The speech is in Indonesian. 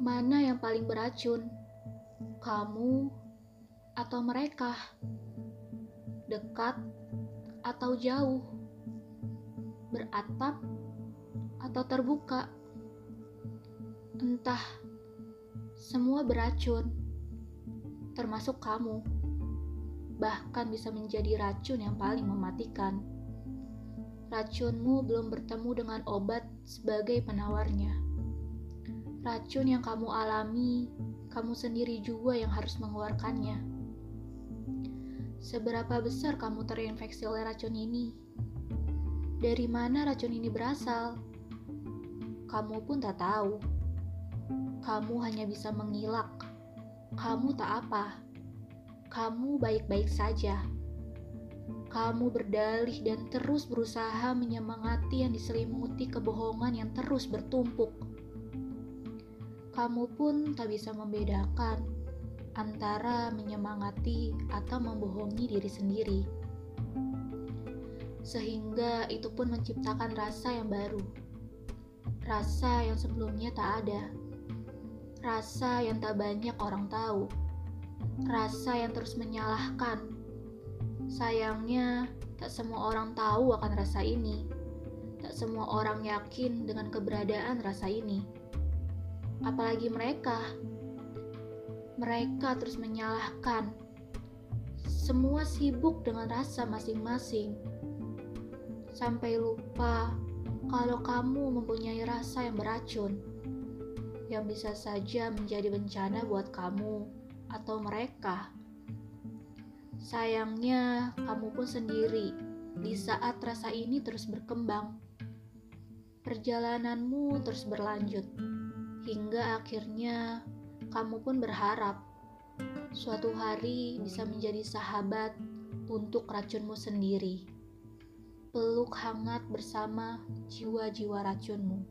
Mana yang paling beracun? Kamu atau mereka? Dekat atau jauh? Beratap atau terbuka? Entah, semua beracun, termasuk kamu. Bahkan bisa menjadi racun yang paling mematikan. Racunmu belum bertemu dengan obat sebagai penawarnya. Racun yang kamu alami, kamu sendiri juga yang harus mengeluarkannya. Seberapa besar kamu terinfeksi oleh racun ini? Dari mana racun ini berasal? Kamu pun tak tahu. Kamu hanya bisa mengilak. Kamu tak apa. Kamu baik-baik saja. Kamu berdalih dan terus berusaha menyemangati yang diselimuti kebohongan yang terus bertumpuk. Kamu pun tak bisa membedakan antara menyemangati atau membohongi diri sendiri. Sehingga itu pun menciptakan rasa yang baru. Rasa yang sebelumnya tak ada. Rasa yang tak banyak orang tahu. Rasa yang terus menyalahkan. Sayangnya, tak semua orang tahu akan rasa ini. Tak semua orang yakin dengan keberadaan rasa ini. Apalagi mereka. Mereka terus menyalahkan. Semua sibuk dengan rasa masing-masing. Sampai lupa kalau kamu mempunyai rasa yang beracun yang bisa saja menjadi bencana buat kamu atau mereka. Sayangnya, kamu pun sendiri di saat rasa ini terus berkembang. Perjalananmu terus berlanjut hingga akhirnya kamu pun berharap suatu hari bisa menjadi sahabat untuk racunmu sendiri. Peluk hangat bersama jiwa-jiwa racunmu.